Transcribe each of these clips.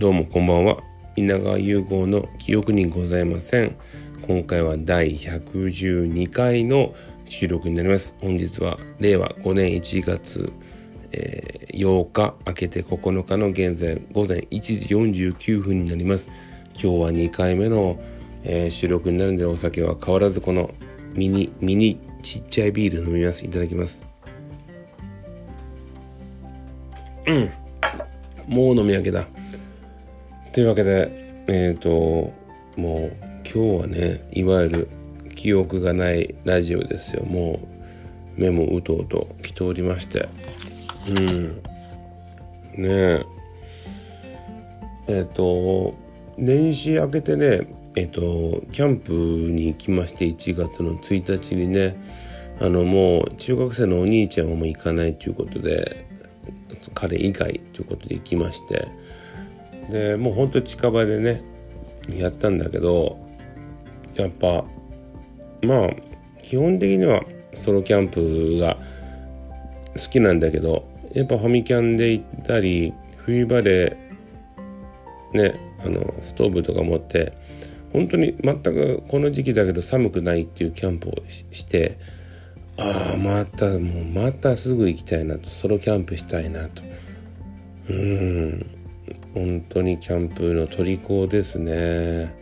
どうもこんばんは。稲川融合の記憶にございません。今回は第112回の収録になります。本日は令和5年1月、えー、8日明けて9日の現在午前1時49分になります。今日は2回目の、えー、収録になるんでお酒は変わらずこのミニミニちっちゃいビール飲みます。いただきます。うん。もう飲み明けだというわけでえっ、ー、ともう今日はねいわゆる記憶がないラジオですよ。もう目もうとうと来ておりまして。うん。ねえ。えっ、ー、と年始明けてねえっ、ー、とキャンプに行きまして1月の1日にねあのもう中学生のお兄ちゃんはもう行かないということで彼以外ということで行きまして。でもうほんと近場でねやったんだけどやっぱまあ基本的にはソロキャンプが好きなんだけどやっぱファミキャンで行ったり冬場でねあのストーブとか持って本当に全くこの時期だけど寒くないっていうキャンプをしてああまたもうまたすぐ行きたいなとソロキャンプしたいなと。うん。本当にキャンプの虜ですね。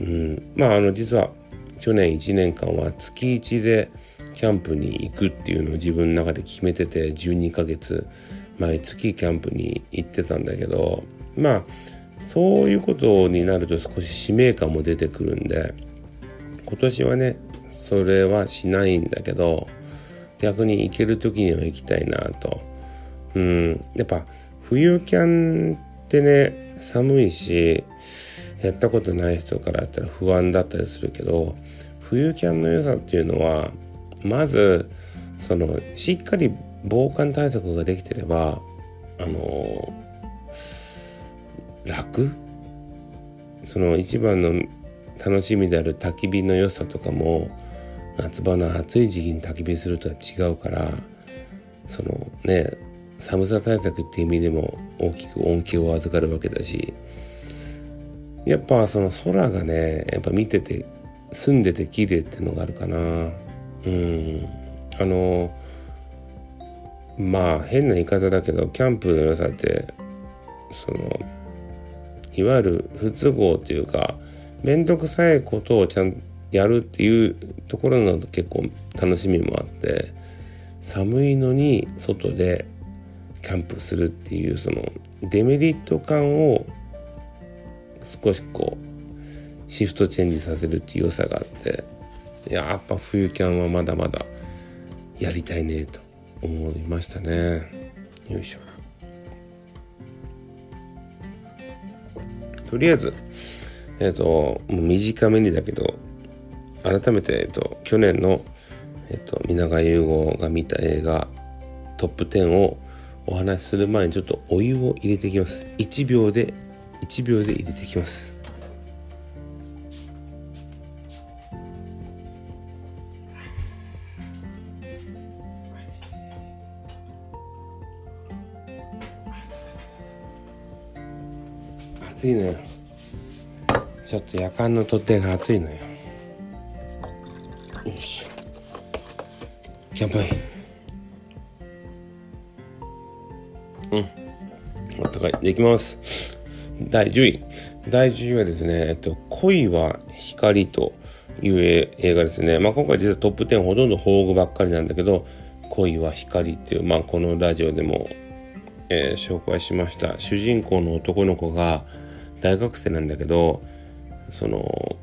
うん。まああの実は去年1年間は月1でキャンプに行くっていうのを自分の中で決めてて12ヶ月毎月キャンプに行ってたんだけどまあそういうことになると少し使命感も出てくるんで今年はねそれはしないんだけど逆に行ける時には行きたいなと。うん。やっぱ冬キャンってね寒いしやったことない人からやったら不安だったりするけど冬キャンの良さっていうのはまずそのしっかり防寒対策ができてればあの楽？その一番の楽しみである焚き火の良さとかも夏場の暑い時期に焚き火するとは違うからそのね寒さ対策っていう意味でも大きく恩恵を預かるわけだしやっぱその空がねやっぱ見てて住んでて綺麗っていうのがあるかな。うん。あのまあ変な言い方だけどキャンプの良さってそのいわゆる不都合っていうか面倒くさいことをちゃんとやるっていうところの結構楽しみもあって寒いのに外でキャンプするっていうそのデメリット感を少しこうシフトチェンジさせるっていう良さがあってやっぱ冬キャンはまだまだやりたいねと思いましたね。よいしょ。とりあえずえっ、ー、と短めにだけど改めて、えっと、去年の、えっと、皆川優吾が見た映画トップ10をお話しする前にちょっとお湯を入れていきます。1秒で1秒で入れていきます。暑いのよ。ちょっと夜間の取っ手が暑いのよ。よし乾杯。うんあったかできます。第10位。第10位はですねえっと恋は光という映画ですね。まあ今回実はトップ10ほとんど宝具ばっかりなんだけど恋は光っていうまあこのラジオでもえー、紹介しました。主人公の男の子が大学生なんだけどその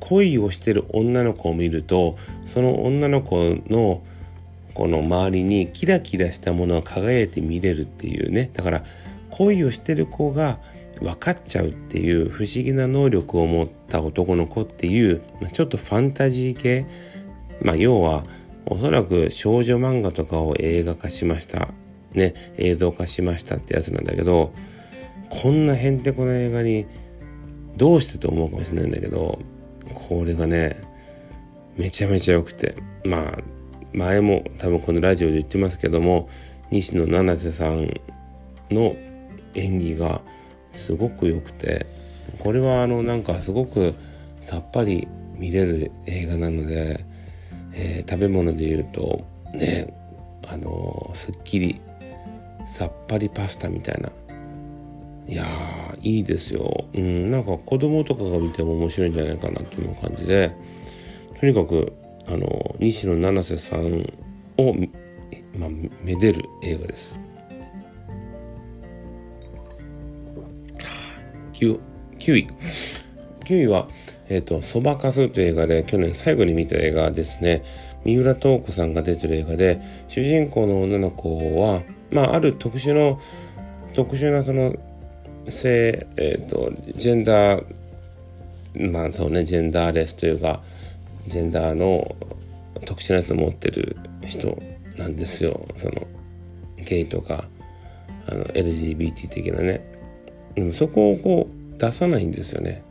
恋をしてる女の子を見るとその女の子のこの周りにキラキラしたものが輝いて見れるっていうね。だから恋をしてる子が分かっちゃうっていう不思議な能力を持った男の子っていうちょっとファンタジー系。まあ要はおそらく少女漫画とかを映画化しました。ね映像化しましたってやつなんだけどこんなへんてこな映画にどうしてと思うかもしれないんだけどこれがねめちゃめちゃ良くて。まあ前も多分このラジオで言ってますけども西野七瀬さんの演技がすごく良くてこれはあのなんかすごくさっぱり見れる映画なので、えー、食べ物で言うとねあのすっきりさっぱりパスタみたいな。いやいいですよ。うんなんか子供とかが見ても面白いんじゃないかなという感じでとにかくあの西野七瀬さんを、まあ、めでる映画です。9, 9位9位はえっ、ー、と、そばかすという映画で去年最後に見た映画ですね。三浦透子さんが出てる映画で、主人公の女の子は、まあ、ある特殊の、特殊なその、性、えっ、ー、と、ジェンダー、まあそうね、ジェンダーレスというか、ジェンダーの特殊なやつを持ってる人なんですよ。その、ゲイとか、あの、LGBT 的なね。でもそこをこう、出さないんですよね。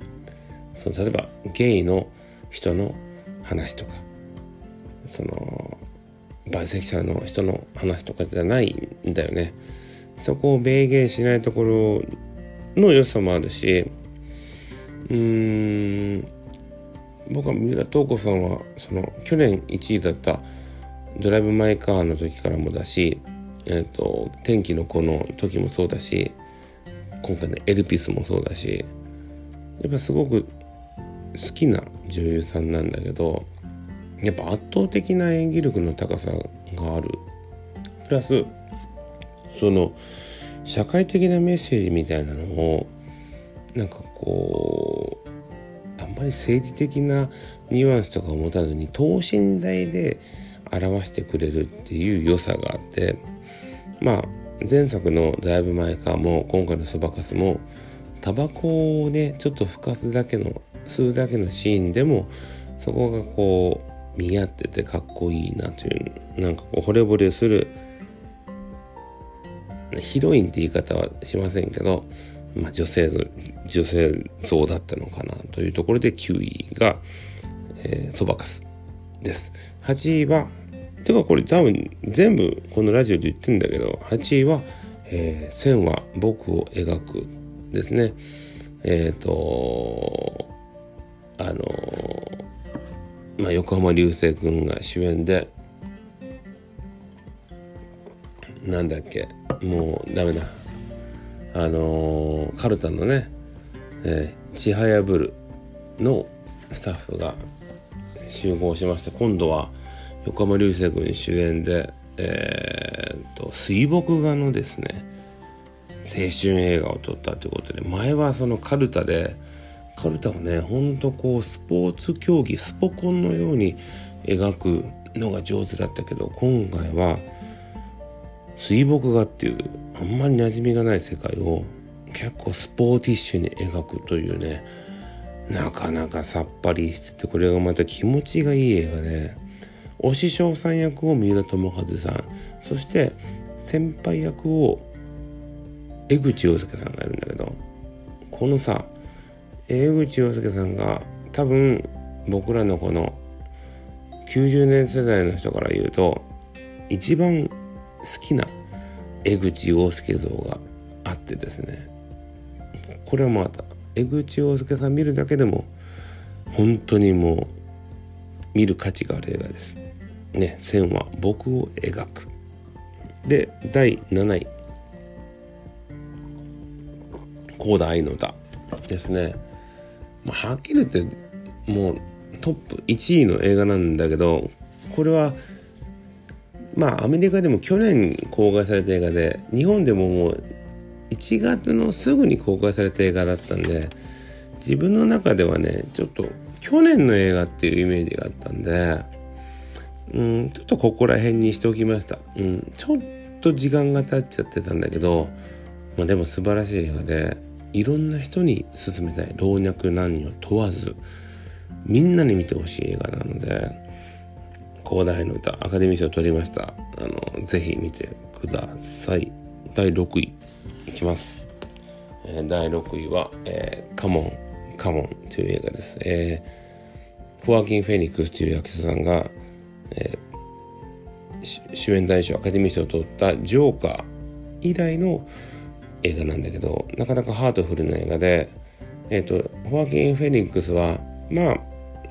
その例えばゲイの人の話とかそのバイセクシャルの人の話とかじゃないんだよね。そこを明言しないところの良さもあるしうーん僕は三浦透子さんはその去年1位だった「ドライブ・マイ・カー」の時からもだし「えーと、天気の子」の時もそうだし今回の「エルピス」もそうだしやっぱすごく好きな女優さんなんだけどやっぱ圧倒的な演技力の高さがある。プラスその社会的なメッセージみたいなのをなんかこうあんまり政治的なニュアンスとかを持たずに等身大で表してくれるっていう良さがあってまあ前作の「だいぶ前か」も今回の「そばかす」もタバコをねちょっとふかすだけの吸うだけのシーンでもそこがこう見合っててかっこいいなというなんかこう惚れ惚れするヒロインって言い方はしませんけど、まあ、女性像女性像だったのかなというところで9位が、そばかすです。8位はてかこれ多分全部このラジオで言ってんだけど8位は、えー、線は僕を描くですね。えっ、ー、とあのまあ、横浜流星君が主演でなんだっけもうダメだあのカルタのね「えー、ちはやぶる」のスタッフが集合しまして今度は横浜流星君主演でえー、っと水墨画のですね青春映画を撮ったということで前はそのカルタでカルタをねほんとこうスポーツ競技スポコンのように描くのが上手だったけど今回は水墨画っていうあんまり馴染みがない世界を結構スポーティッシュに描くというねなかなかさっぱりしててこれがまた気持ちがいい映画で推し匠さん役を三浦友和さんそして先輩役を江口洋介さんがいるんだけどこのさ江口洋介さんが多分僕らのこの90年世代の人から言うと一番好きな江口洋介像があってですねこれはまた江口洋介さん見るだけでも本当にもう見る価値がある映画です。ね、線は僕を描く。で、第7位。高田愛の歌ですね。まあ、はっきり言ってもうトップ1位の映画なんだけどこれはまあアメリカでも去年公開された映画で日本でももう1月のすぐに公開された映画だったんで自分の中ではねちょっと去年の映画っていうイメージがあったんでうんちょっとここら辺にしておきました、うん、ちょっと時間が経っちゃってたんだけど、まあ、でも素晴らしい映画でいろんな人に勧めたい。老若男女問わずみんなに見てほしい映画なので広大の歌アカデミー賞を取りました。あのぜひ見てください。第6位いきます、えー、第6位は、えー、カモンカモンという映画です、えー、フォアキン・フェニックスという役者さんが、えー、主演男賞アカデミー賞を取ったジョーカー以来の映画なんだけどなかなかハートフルな映画でえ、ー、とホアキン・フェニックスはまあ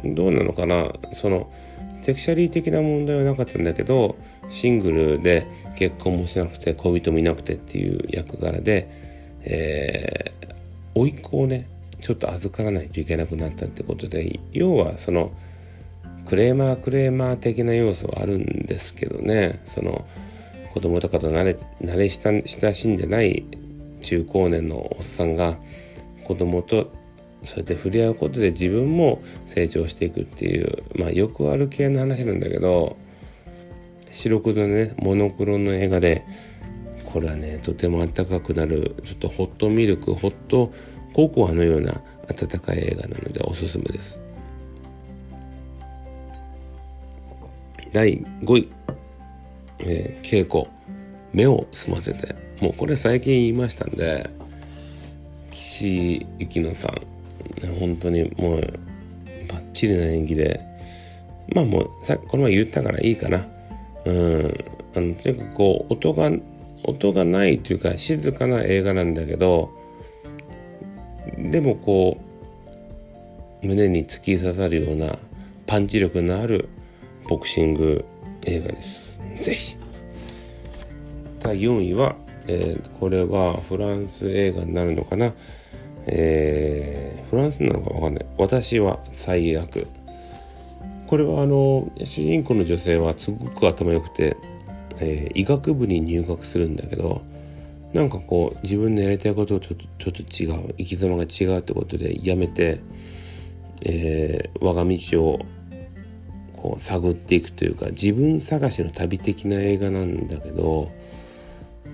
どうなのかなそのセクシャリー的な問題はなかったんだけどシングルで結婚もしなくて恋人もいなくてっていう役柄で、えー、甥っ子をねちょっと預からないといけなくなったってことで要はそのクレーマークレーマー的な要素はあるんですけどね。その子供とかと慣れ慣れ親しんでない中高年のおっさんが子供とそうやって触れ合うことで自分も成長していくっていうまあよくある系の話なんだけど白黒のねモノクロの映画でこれはねとてもあったかくなるちょっとホットミルクホットココアのような温かい映画なのでおすすめです。第5位、えー、稽古。目を澄ませて。もうこれ最近言いましたんで岸由紀乃さん。本当にもうバッチリな演技で。まあもうさこの前言ったからいいかな。うん。あのとにかくこう音が音がないというか静かな映画なんだけどでもこう胸に突き刺さるようなパンチ力のあるボクシング映画です。ぜひ。第4位は、えー、これはフランス映画になるのかな？えー、フランスなのかわかんない。私は最悪。これはあの、主人公の女性はすごく頭良くて、えー、医学部に入学するんだけど、なんかこう自分のやりたいこととちょっと違う生き様が違うってことでやめて、えー、我が道をこう探っていくというか自分探しの旅的な映画なんだけど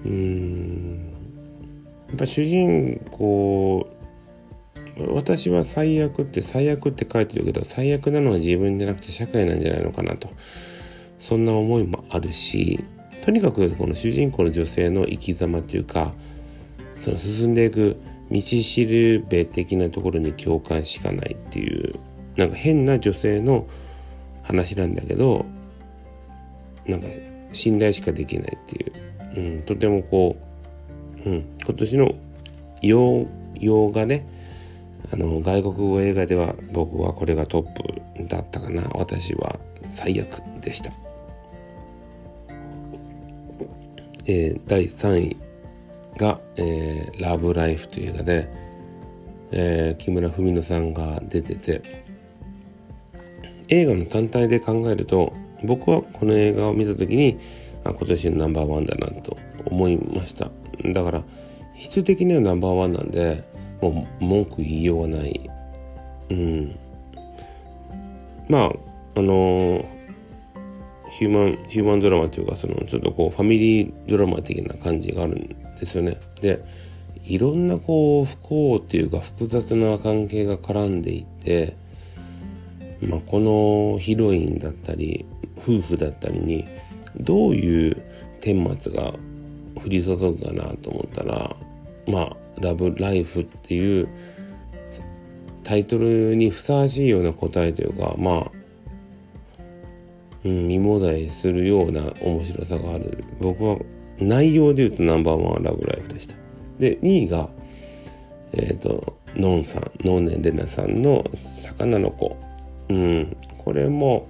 うーんやっぱ主人公私は最悪って最悪って書いてるけど最悪なのは自分じゃなくて社会なんじゃないのかなと。そんな思いもあるしとにかくこの主人公の女性の生き様というかその進んでいく道しるべ的なところに共感しかないっていうなんか変な女性の話なんだけどなんか信頼しかできないっていう、うん、とてもこう、うん、今年の洋洋画ね。あの外国語映画では僕はこれがトップだったかな。私は最悪でした、えー、第3位が、えー、ラブライフという映画で、えー、木村文乃さんが出てて映画の単体で考えると僕はこの映画を見た時にあ今年のナンバーワンだなと思いました。だから質的にはナンバーワンなんでもう文句言いようがない。うん。まああの、ヒューマンヒューマンドラマというかそのちょっとこうファミリードラマ的な感じがあるんですよね。でいろんなこう不幸っていうか複雑な関係が絡んでいてまあ、このヒロインだったり夫婦だったりにどういう顛末が降り注ぐかなと思ったらまあ「ラブライフ」っていうタイトルにふさわしいような答えというかまあ、うん、身もだえするような面白さがある。僕は内容で言うとナンバーワンは「ラブライフ」でした。で2位がえっ、ー、とノンさんノンネレナさんの「魚の子」うん、これも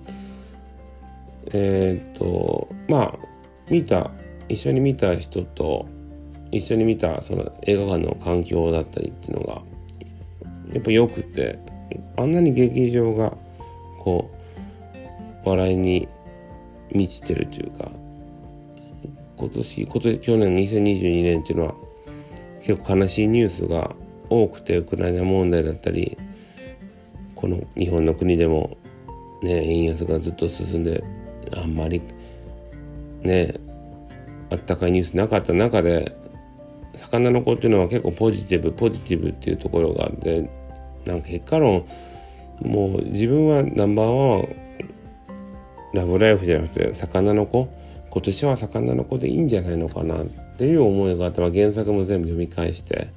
えっ、とまあ見た一緒に見た人と一緒に見たその映画館の環境だったりっていうのがやっぱよくてあんなに劇場がこう笑いに満ちてるというか今年今年去年2022年っていうのは結構悲しいニュースが多くてウクライナ問題だったりこの日本の国でもね円安がずっと進んであんまりねあったかいニュースなかった中で魚の子っていうのは結構ポジティブポジティブっていうところがあってなんか結果論もう自分はナンバーワンはラブライフじゃなくて魚の子今年は魚の子でいいんじゃないのかなっていう思いがあって原作も全部読み返して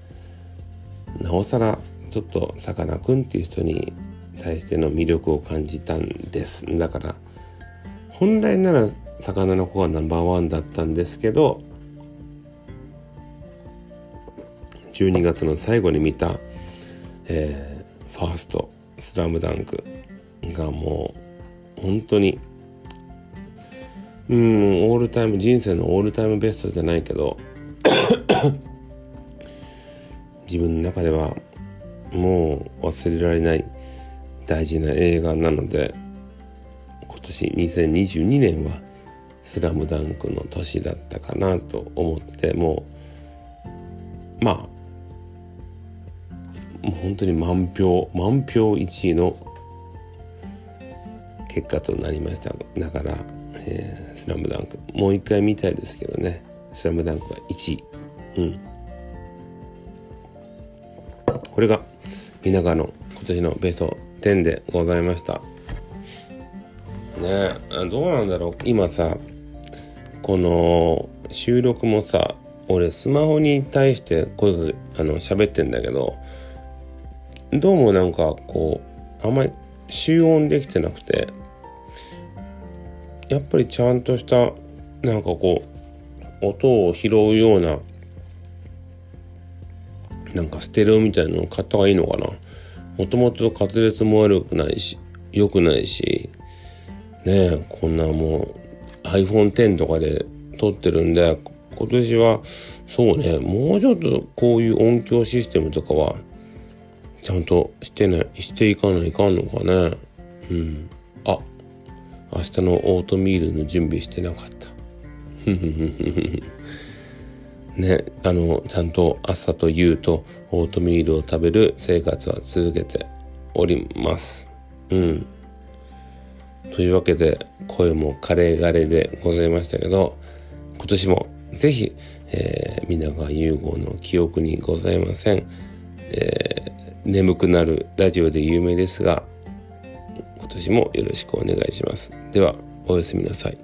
なおさらちょっとさかなクンっていう人に対しての魅力を感じたんです。だから本来なら魚の子がナンバーワンだったんですけど12月の最後に見た、えー、ファースト「スラムダンクがもう本当にうんオールタイム人生のオールタイムベストじゃないけど 自分の中ではもう忘れられない大事な映画なので今年2022年は「スラムダンクの年だったかなと思ってもうまあもう本当に満票満票1位の結果となりました。だから、えー、スラムダンク。もう一回見たいですけどね。スラムダンクは1位。うん。これが皆川の今年のベスト10でございました。ねどうなんだろう。今さこの収録もさ俺スマホに対して声があの喋ってんだけどどうもなんかこうあんまり集音できてなくてやっぱりちゃんとしたなんかこう音を拾うようななんかステレオみたいなのを買った方がいいのかな。もともと滑舌も悪くないし良くないしねえこんなもう iPhone X とかで撮ってるんで今年はそうねもうちょっとこういう音響システムとかはちゃんとしてねしていかないかんのかね。うん。あ明日のオートミールの準備してなかった。ねあのちゃんと朝と夕とオートミールを食べる生活は続けております。うん。というわけで声もカレーガレーでございましたけど今年もぜひ、えー、皆川融合の記憶にございません、えー、眠くなるラジオで有名ですが今年もよろしくお願いします。ではおやすみなさい。